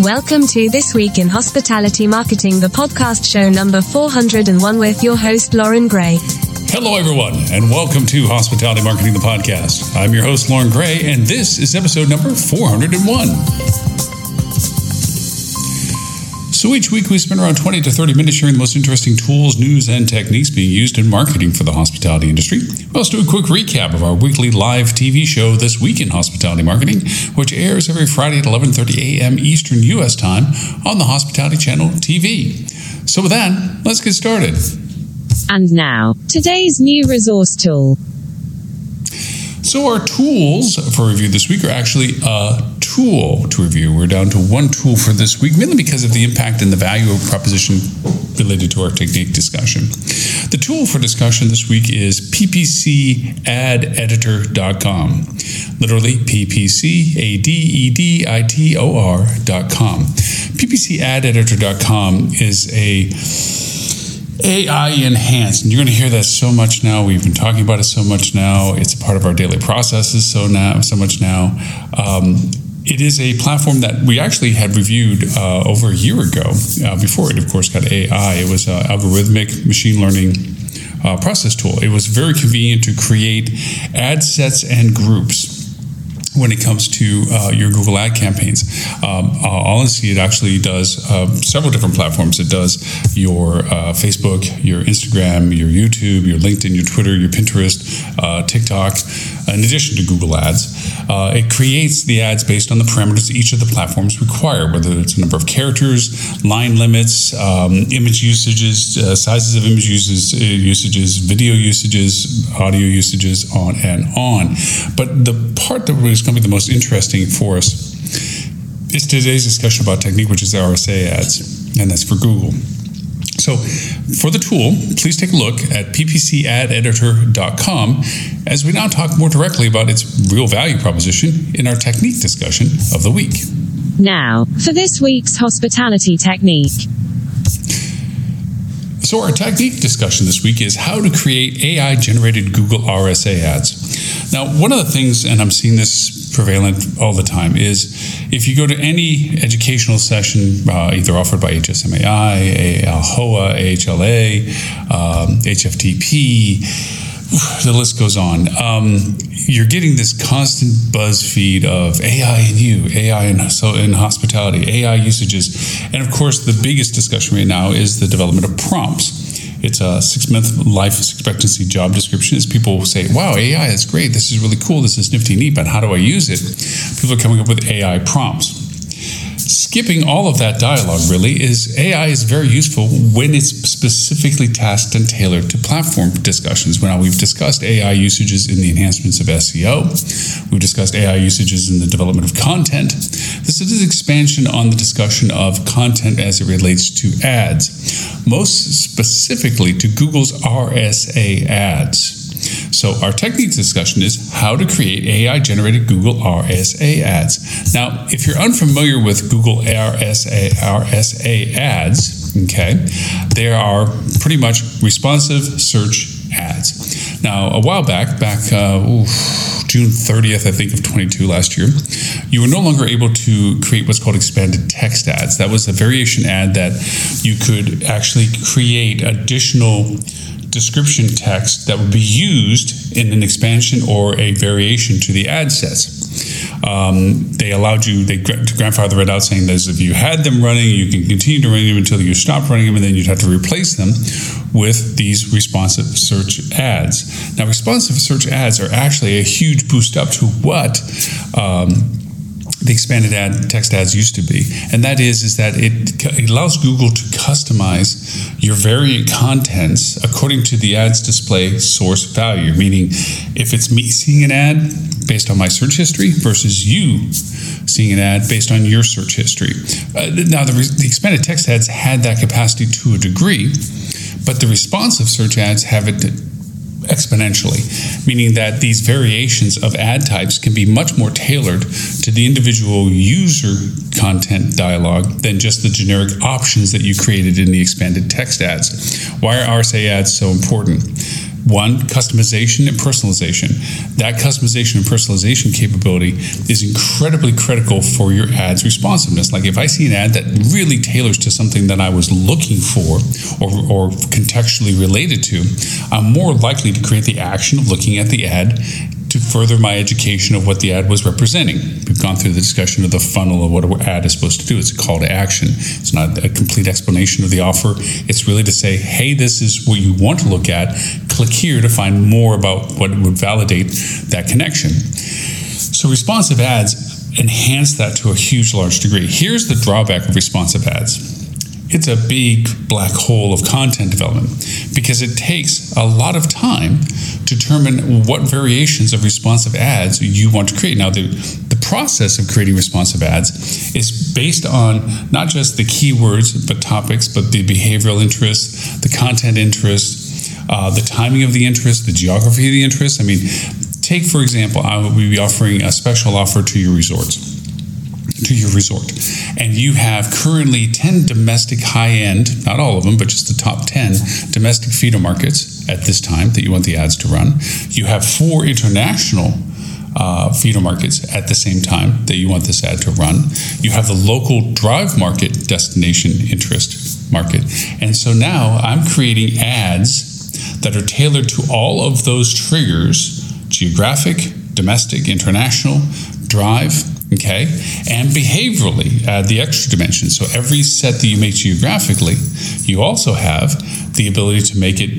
Welcome to This Week in Hospitality Marketing, the podcast show number 401 with your host, Loren Gray. Hello, everyone, and welcome to Hospitality Marketing, the podcast. I'm your host, Loren Gray, and this is episode number 401. So each week we spend around 20 to 30 minutes sharing the most interesting tools, news, and techniques being used in marketing for the hospitality industry. We also do a quick recap of our weekly live TV show This Week in Hospitality Marketing, which airs every Friday at 11:30 a.m. Eastern U.S. time on the Hospitality Channel TV. So with that, let's get started. And now, today's new resource tool. So our tools for review this week are actually a tool to review. We're down to one tool for this week, mainly because of the impact and the value of proposition related to our technique discussion. The tool for discussion this week is ppcadeditor.com. Literally ppcadeditor.com. ppcadeditor.com is a AI enhanced, and you're going to hear that so much now. We've been talking about it so much now. It's a part of our daily processes so now, so much now. Um, it is a platform that we actually had reviewed uh, over a year ago. Uh, before it, of course, got AI. It was an algorithmic machine learning uh, process tool. It was very convenient to create ad sets and groups when it comes to uh, your Google ad campaigns. Um, uh, honestly, it actually does uh, several different platforms. It does your uh, Facebook, your Instagram, your YouTube, your LinkedIn, your Twitter, your Pinterest, uh, TikTok, in addition to Google Ads. Uh, it creates the ads based on the parameters each of the platforms require, whether it's a number of characters, line limits, um, image usages, sizes of image uses, usages, video usages, audio usages, on and on. But the part that was going to be the most interesting for us is today's discussion about technique, which is RSA ads, and that's for Google. So, for the tool, please take a look at ppcadeditor.com as we now talk more directly about its real value proposition in our technique discussion of the week. Now, for this week's hospitality technique. So, our technique discussion this week is how to create AI generated Google RSA ads. Now, one of the things, and I'm seeing this prevalent all the time, is if you go to any educational session, uh, either offered by HSMAI, AHOA, AHLA, um, HFTP, the list goes on. Um, you're getting this constant buzz feed of AI and you, AI in, so in hospitality, AI usages, and of course, the biggest discussion right now is the development of prompts. It's a six month life expectancy job description. As people say, "Wow, AI is great. This is really cool. This is nifty neat." But how do I use it? People are coming up with AI prompts skipping all of that dialogue really is AI is very useful when it's specifically tasked and tailored to platform discussions. Now we've discussed AI usages in the enhancements of SEO. We've discussed AI usages in the development of content. This is an expansion on the discussion of content as it relates to ads, most specifically to Google's RSA ads. So, our technique discussion is how to create AI generated Google RSA ads. Now, if you're unfamiliar with Google RSA, RSA ads, okay, they are pretty much responsive search ads. Now, a while back, back uh, June 30th, I think, of 22 last year, you were no longer able to create what's called expanded text ads. That was a variation ad that you could actually create additional description text that would be used in an expansion or a variation to the ad sets. Um, they allowed you, they grandfather it out saying that if you had them running, you can continue to run them until you stop running them, and then you'd have to replace them with these responsive search ads. Now, responsive search ads are actually a huge boost up to what um, the expanded ad text ads used to be, and that is is that it, it allows Google to customize your variant contents according to the ad's display source value. Meaning, if it's me seeing an ad, based on my search history versus you seeing an ad based on your search history. Uh, now, the, the expanded text ads had that capacity to a degree, but the responsive search ads have it exponentially, meaning that these variations of ad types can be much more tailored to the individual user content dialogue than just the generic options that you created in the expanded text ads. Why are RSA ads so important? One, customization and personalization. That customization and personalization capability is incredibly critical for your ad's responsiveness. Like if I see an ad that really tailors to something that I was looking for or, or contextually related to, I'm more likely to create the action of looking at the ad to further my education of what the ad was representing. We've gone through the discussion of the funnel of what an ad is supposed to do. It's a call to action. It's not a complete explanation of the offer. It's really to say, hey, this is what you want to look at. Click here to find more about what would validate that connection. So responsive ads enhance that to a huge, large degree. Here's the drawback of responsive ads it's a big black hole of content development because it takes a lot of time to determine what variations of responsive ads you want to create. Now, the, the process of creating responsive ads is based on not just the keywords, but topics, but the behavioral interests, the content interests, uh, the timing of the interest, the geography of the interest. I mean, take, for example, I will be offering a special offer to your resorts to your resort. And you have currently 10 domestic high end, not all of them, but just the top 10 domestic feeder markets at this time that you want the ads to run. You have four international uh, feeder markets at the same time that you want this ad to run. You have the local drive market destination interest market. And so now I'm creating ads that are tailored to all of those triggers geographic, domestic, international, drive, okay? And behaviorally, add the extra dimension. So every set that you make geographically, you also have the ability to make it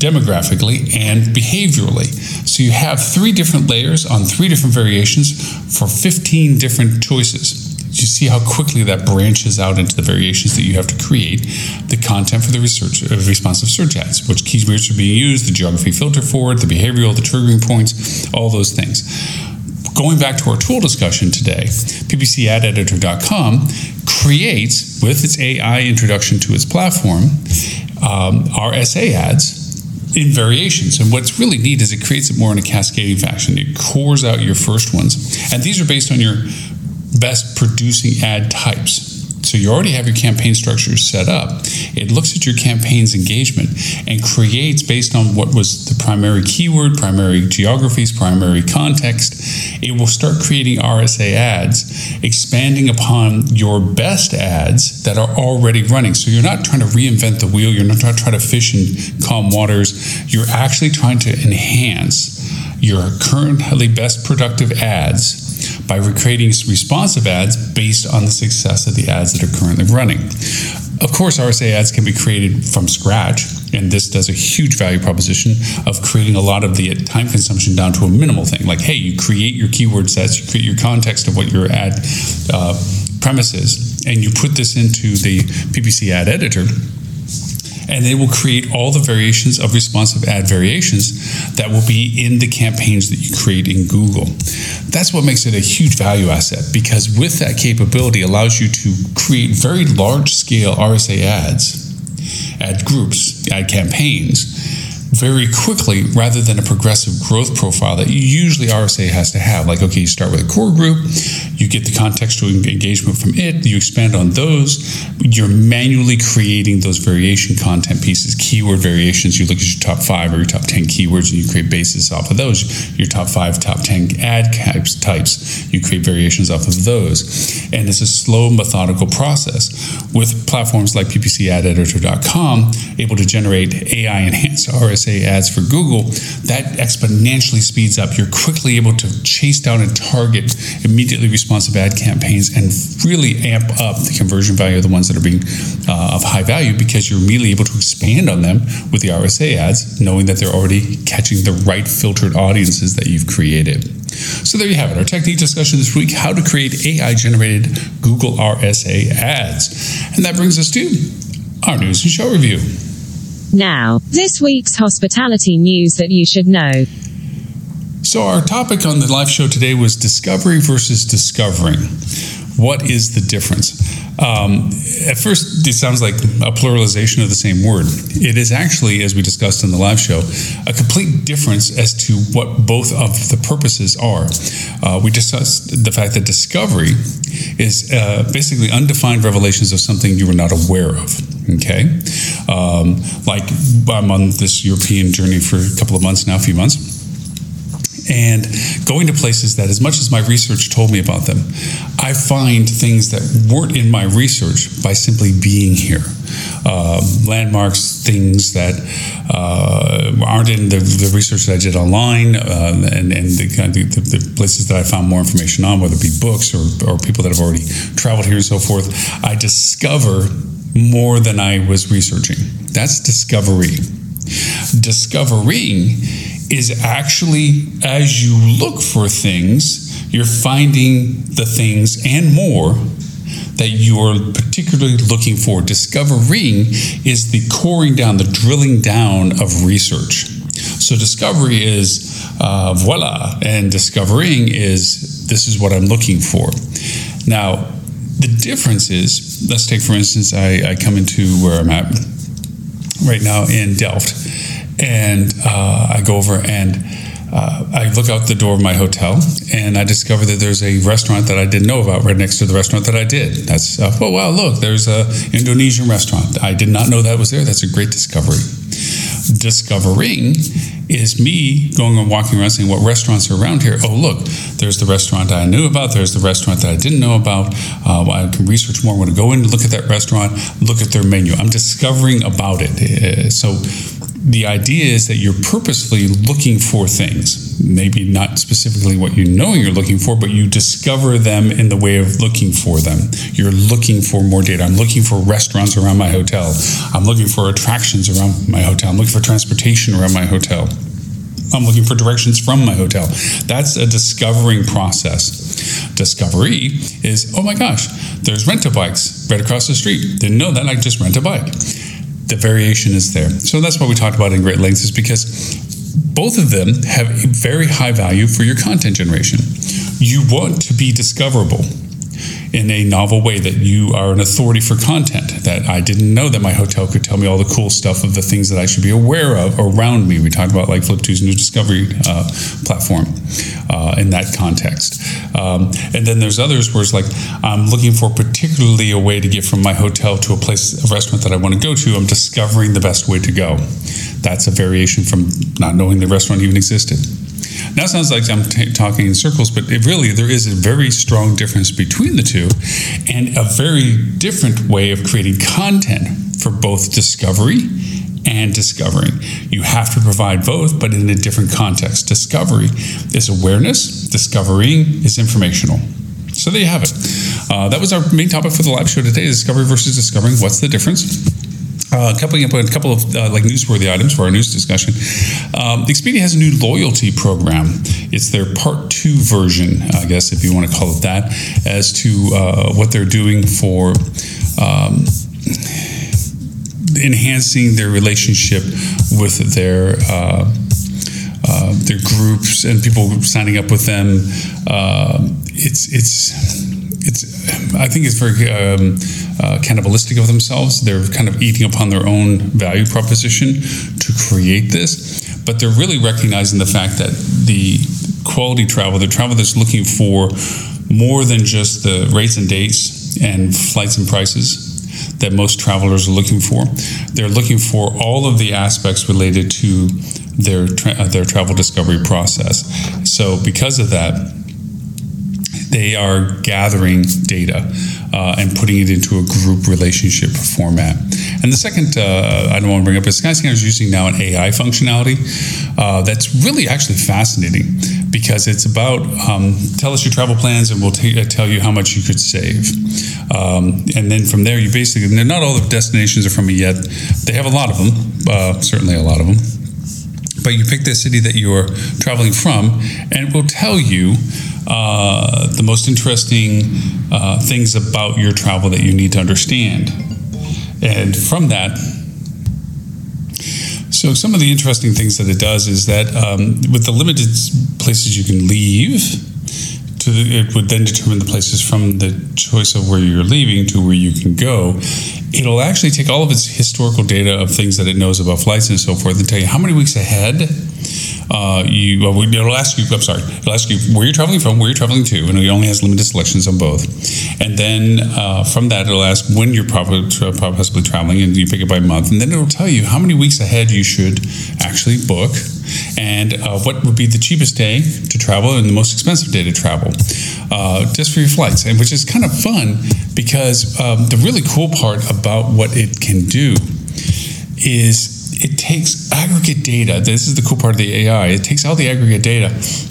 demographically and behaviorally. So you have three different layers on three different variations for 15 different choices. You see how quickly that branches out into the variations that you have to create the content for the research uh, responsive search ads, which keywords are being used, the geography filter for it, the behavioral, the triggering points, all those things going back to our tool discussion today, ppcadeditor.com creates, with its AI introduction to its platform, um, SA ads in variations. And what's really neat is it creates it more in a cascading fashion. It cores out your first ones. And these are based on your best producing ad types. So you already have your campaign structures set up. It looks at your campaign's engagement and creates based on what was the primary keyword, primary geographies, primary context. It will start creating RSA ads, expanding upon your best ads that are already running. So you're not trying to reinvent the wheel. You're not trying to fish in calm waters. You're actually trying to enhance your currently best productive ads by recreating responsive ads based on the success of the ads that are currently running. Of course, RSA ads can be created from scratch, and this does a huge value proposition of creating a lot of the time consumption down to a minimal thing. Like, hey, you create your keyword sets, you create your context of what your ad uh, premise is, and you put this into the PPC ad editor and they will create all the variations of responsive ad variations that will be in the campaigns that you create in Google. That's what makes it a huge value asset because with that capability allows you to create very large scale RSA ads, ad groups, ad campaigns very quickly rather than a progressive growth profile that usually RSA has to have. Like, okay, you start with a core group, you get the contextual engagement from it, you expand on those, you're manually creating those variation content pieces, keyword variations. You look at your top five or your top 10 keywords and you create bases off of those. Your top five, top 10 ad types, types you create variations off of those. And it's a slow, methodical process. With platforms like ppcadeditor.com, able to generate AI enhanced RSA RSA ads for Google, that exponentially speeds up. You're quickly able to chase down and target immediately responsive ad campaigns and really amp up the conversion value of the ones that are being uh, of high value because you're immediately able to expand on them with the RSA ads, knowing that they're already catching the right filtered audiences that you've created. So there you have it, our technique discussion this week, how to create AI generated Google RSA ads. And that brings us to our news and show review. Now, this week's hospitality news that you should know. So, our topic on the live show today was discovery versus discovering. What is the difference? Um, at first, it sounds like a pluralization of the same word. It is actually, as we discussed in the live show, a complete difference as to what both of the purposes are. Uh, we discussed the fact that discovery is uh, basically undefined revelations of something you were not aware of. Okay, um, like I'm on this European journey for a couple of months now, a few months and going to places that, as much as my research told me about them, I find things that weren't in my research by simply being here. Uh, landmarks, things that uh, aren't in the, the, research that I did online, uh, and, and the, the, the, places that I found more information on, whether it be books or, or people that have already traveled here and so forth, I discover more than I was researching. That's discovery. Discovering is actually as you look for things, you're finding the things and more that you're particularly looking for. Discovering is the coring down, the drilling down of research. So, discovery is uh, voila, and discovering is this is what I'm looking for. Now, the difference is let's take, for instance, I, I come into where I'm at right now in Delft and uh, I go over and uh, I look out the door of my hotel and I discover that there's a restaurant that I didn't know about right next to the restaurant that I did. That's, uh, oh, wow, look, there's a Indonesian restaurant. I did not know that was there. That's a great discovery. Discovering is me going and walking around saying, What restaurants are around here? Oh, look, there's the restaurant I knew about. There's the restaurant that I didn't know about. Uh, I can research more. I want to go in and look at that restaurant, look at their menu. I'm discovering about it. Uh, so, the idea is that you're purposefully looking for things, maybe not specifically what you know you're looking for, but you discover them in the way of looking for them. You're looking for more data. I'm looking for restaurants around my hotel. I'm looking for attractions around my hotel. I'm looking for transportation around my hotel. I'm looking for directions from my hotel. That's a discovering process. Discovery is, oh my gosh, there's rent a bikes right across the street. Didn't know that. I just rent a bike the variation is there. So that's what we talked about in great length, is because both of them have a very high value for your content generation. You want to be discoverable in a novel way that you are an authority for content that I didn't know that my hotel could tell me all the cool stuff of the things that I should be aware of around me. We talked about like Flip.to's new discovery uh, platform uh, in that context. Um, and then there's others where it's like I'm looking for particularly a way to get from my hotel to a place, a restaurant that I want to go to. I'm discovering the best way to go. That's a variation from not knowing the restaurant even existed. It sounds like I'm t- talking in circles, but it really there is a very strong difference between the two, and a very different way of creating content for both discovery and discovering. You have to provide both, but in a different context. Discovery is awareness, discovering is informational. So there you have it. Uh, that was our main topic for the live show today: discovery versus discovering. What's the difference? Uh, coupling up a couple of uh, like newsworthy items for our news discussion. Um, Expedia has a new loyalty program. It's their part two version, I guess, if you want to call it that, as to uh, what they're doing for. Um, enhancing their relationship with their uh, uh, their groups and people signing up with them. Uh, it's it's it's I think it's very um, uh, cannibalistic of themselves. They're kind of eating upon their own value proposition to create this, but they're really recognizing the fact that the quality travel, the travel that's looking for more than just the rates and dates and flights and prices that most travelers are looking for. They're looking for all of the aspects related to their tra- their travel discovery process. So because of that they are gathering data uh, and putting it into a group relationship format. And the second uh, I don't want to bring up is Skyscanner is using now an AI functionality uh, that's really actually fascinating because it's about um, tell us your travel plans and we'll t- tell you how much you could save. Um, and then from there, you basically, not all the destinations are from me yet. They have a lot of them, uh, certainly a lot of them but you pick the city that you're traveling from, and it will tell you uh, the most interesting uh, things about your travel that you need to understand. And from that, So some of the interesting things that it does is that um, with the limited places you can leave, to the, it would then determine the places from the choice of where you're leaving to where you can go. It'll actually take all of its historical data of things that it knows about flights and so forth and tell you how many weeks ahead uh, you well, it'll ask you. I'm sorry, it'll ask you where you're traveling from, where you're traveling to, and it only has limited selections on both. And then uh, from that, it'll ask when you're probably possibly traveling, and you pick it by month, and then it'll tell you how many weeks ahead you should actually book, and uh, what would be the cheapest day to travel and the most expensive day to travel, uh, just for your flights, and which is kind of fun because um, the really cool part about what it can do is it takes aggregate data. This is the cool part of the AI. It takes all the aggregate data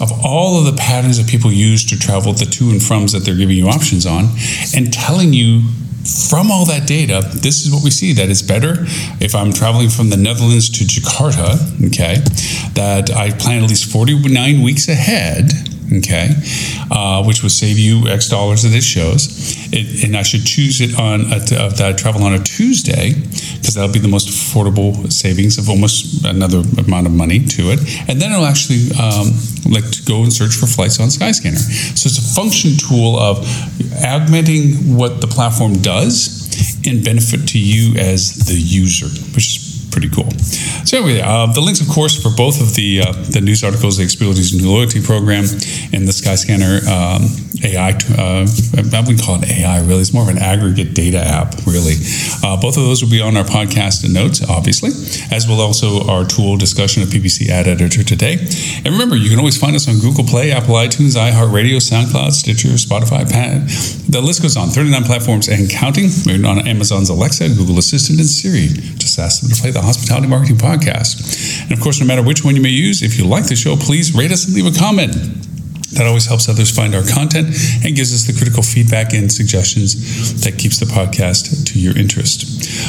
of all of the patterns that people use to travel, the to and froms that they're giving you options on, and telling you from all that data, this is what we see that it's better if I'm traveling from the Netherlands to Jakarta, okay, that I plan at least 49 weeks ahead okay, uh, which would save you X dollars that it shows. It, and I should choose it on a, uh, that I travel on a Tuesday because that'll be the most affordable savings of almost another amount of money to it. And then it'll actually um, like to go and search for flights on Skyscanner. So it's a function tool of augmenting what the platform does in benefit to you as the user, which is pretty cool. So anyway, uh, the links, of course, for both of the uh, the news articles, the new loyalty program, and the Skyscanner um, AI. Uh, I wouldn't call it AI really. It's more of an aggregate data app, really. Uh, both of those will be on our podcast and notes, obviously, as will also our tool discussion of PPC Ad Editor today. And remember, you can always find us on Google Play, Apple iTunes, iHeartRadio, SoundCloud, Stitcher, Spotify, Pan. The list goes on. 39 platforms and counting. We're on Amazon's Alexa, Google Assistant, and Siri. Just ask them to play the Hospitality Marketing Podcast. And of course, no matter which one you may use, if you like the show, please rate us and leave a comment. That always helps others find our content and gives us the critical feedback and suggestions that keeps the podcast to your interest.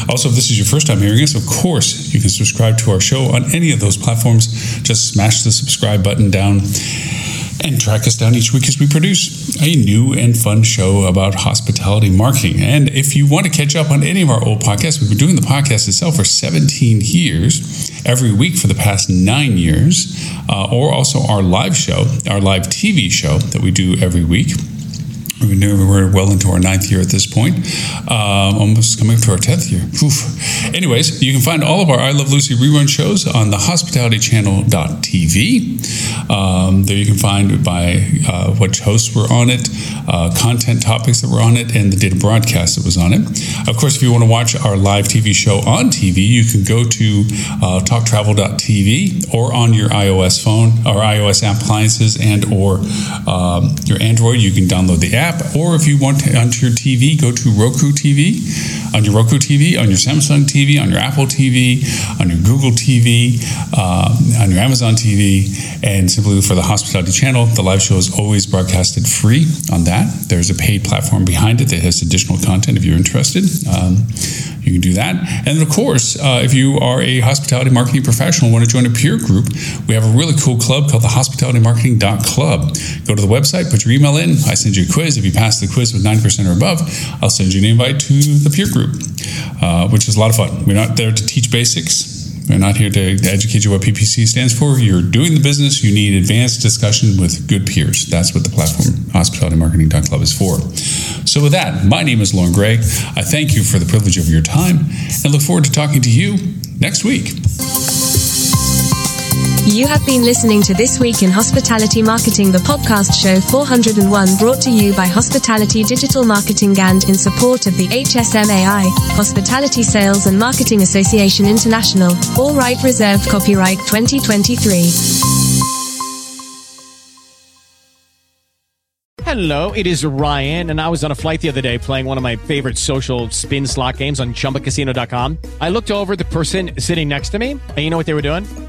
Also, if this is your first time hearing us, of course, you can subscribe to our show on any of those platforms. Just smash the subscribe button down and track us down each week as we produce a new and fun show about hospitality marketing. And if you want to catch up on any of our old podcasts, we've been doing the podcast itself for 17 years, every week for the past nine years, uh, or also our live show, our live TV show that we do every week. We're well into our ninth year at this point, um, almost coming up to our tenth year. Oof. Anyways, you can find all of our I Love Lucy rerun shows on the hospitalitychannel.tv. Um, there you can find by uh, which hosts were on it, uh, content topics that were on it, and the data broadcast that was on it. Of course, if you want to watch our live TV show on TV, you can go to uh, talktravel.tv or on your iOS phone or iOS appliances and or um, your Android. You can download the app app, or if you want to, onto your TV, go to Roku TV, on your Roku TV, on your Samsung TV, on your Apple TV, on your Google TV, uh, on your Amazon TV, and simply for the Hospitality Channel. The live show is always broadcasted free on that. There's a paid platform behind it that has additional content if you're interested. Um, you can do that. And of course, uh, if you are a hospitality marketing professional and want to join a peer group, we have a really cool club called the Hospitality Marketing Club. Go to the website, put your email in. I send you a quiz. If you pass the quiz with 90% or above, I'll send you an invite to the peer group, uh, which is a lot of fun. We're not there to teach basics. We're not here to educate you what PPC stands for. You're doing the business. You need advanced discussion with good peers. That's what the platform Hospitality Marketing Club is for. So, with that, my name is Loren Gray. I thank you for the privilege of your time and look forward to talking to you next week. You have been listening to This Week in Hospitality Marketing, the podcast show 401, brought to you by Hospitality Digital Marketing and in support of the HSMAI, Hospitality Sales and Marketing Association International. All right reserved copyright 2023. Hello, it is Ryan, and I was on a flight the other day playing one of my favorite social spin slot games on chumbacasino.com. I looked over the person sitting next to me, and you know what they were doing?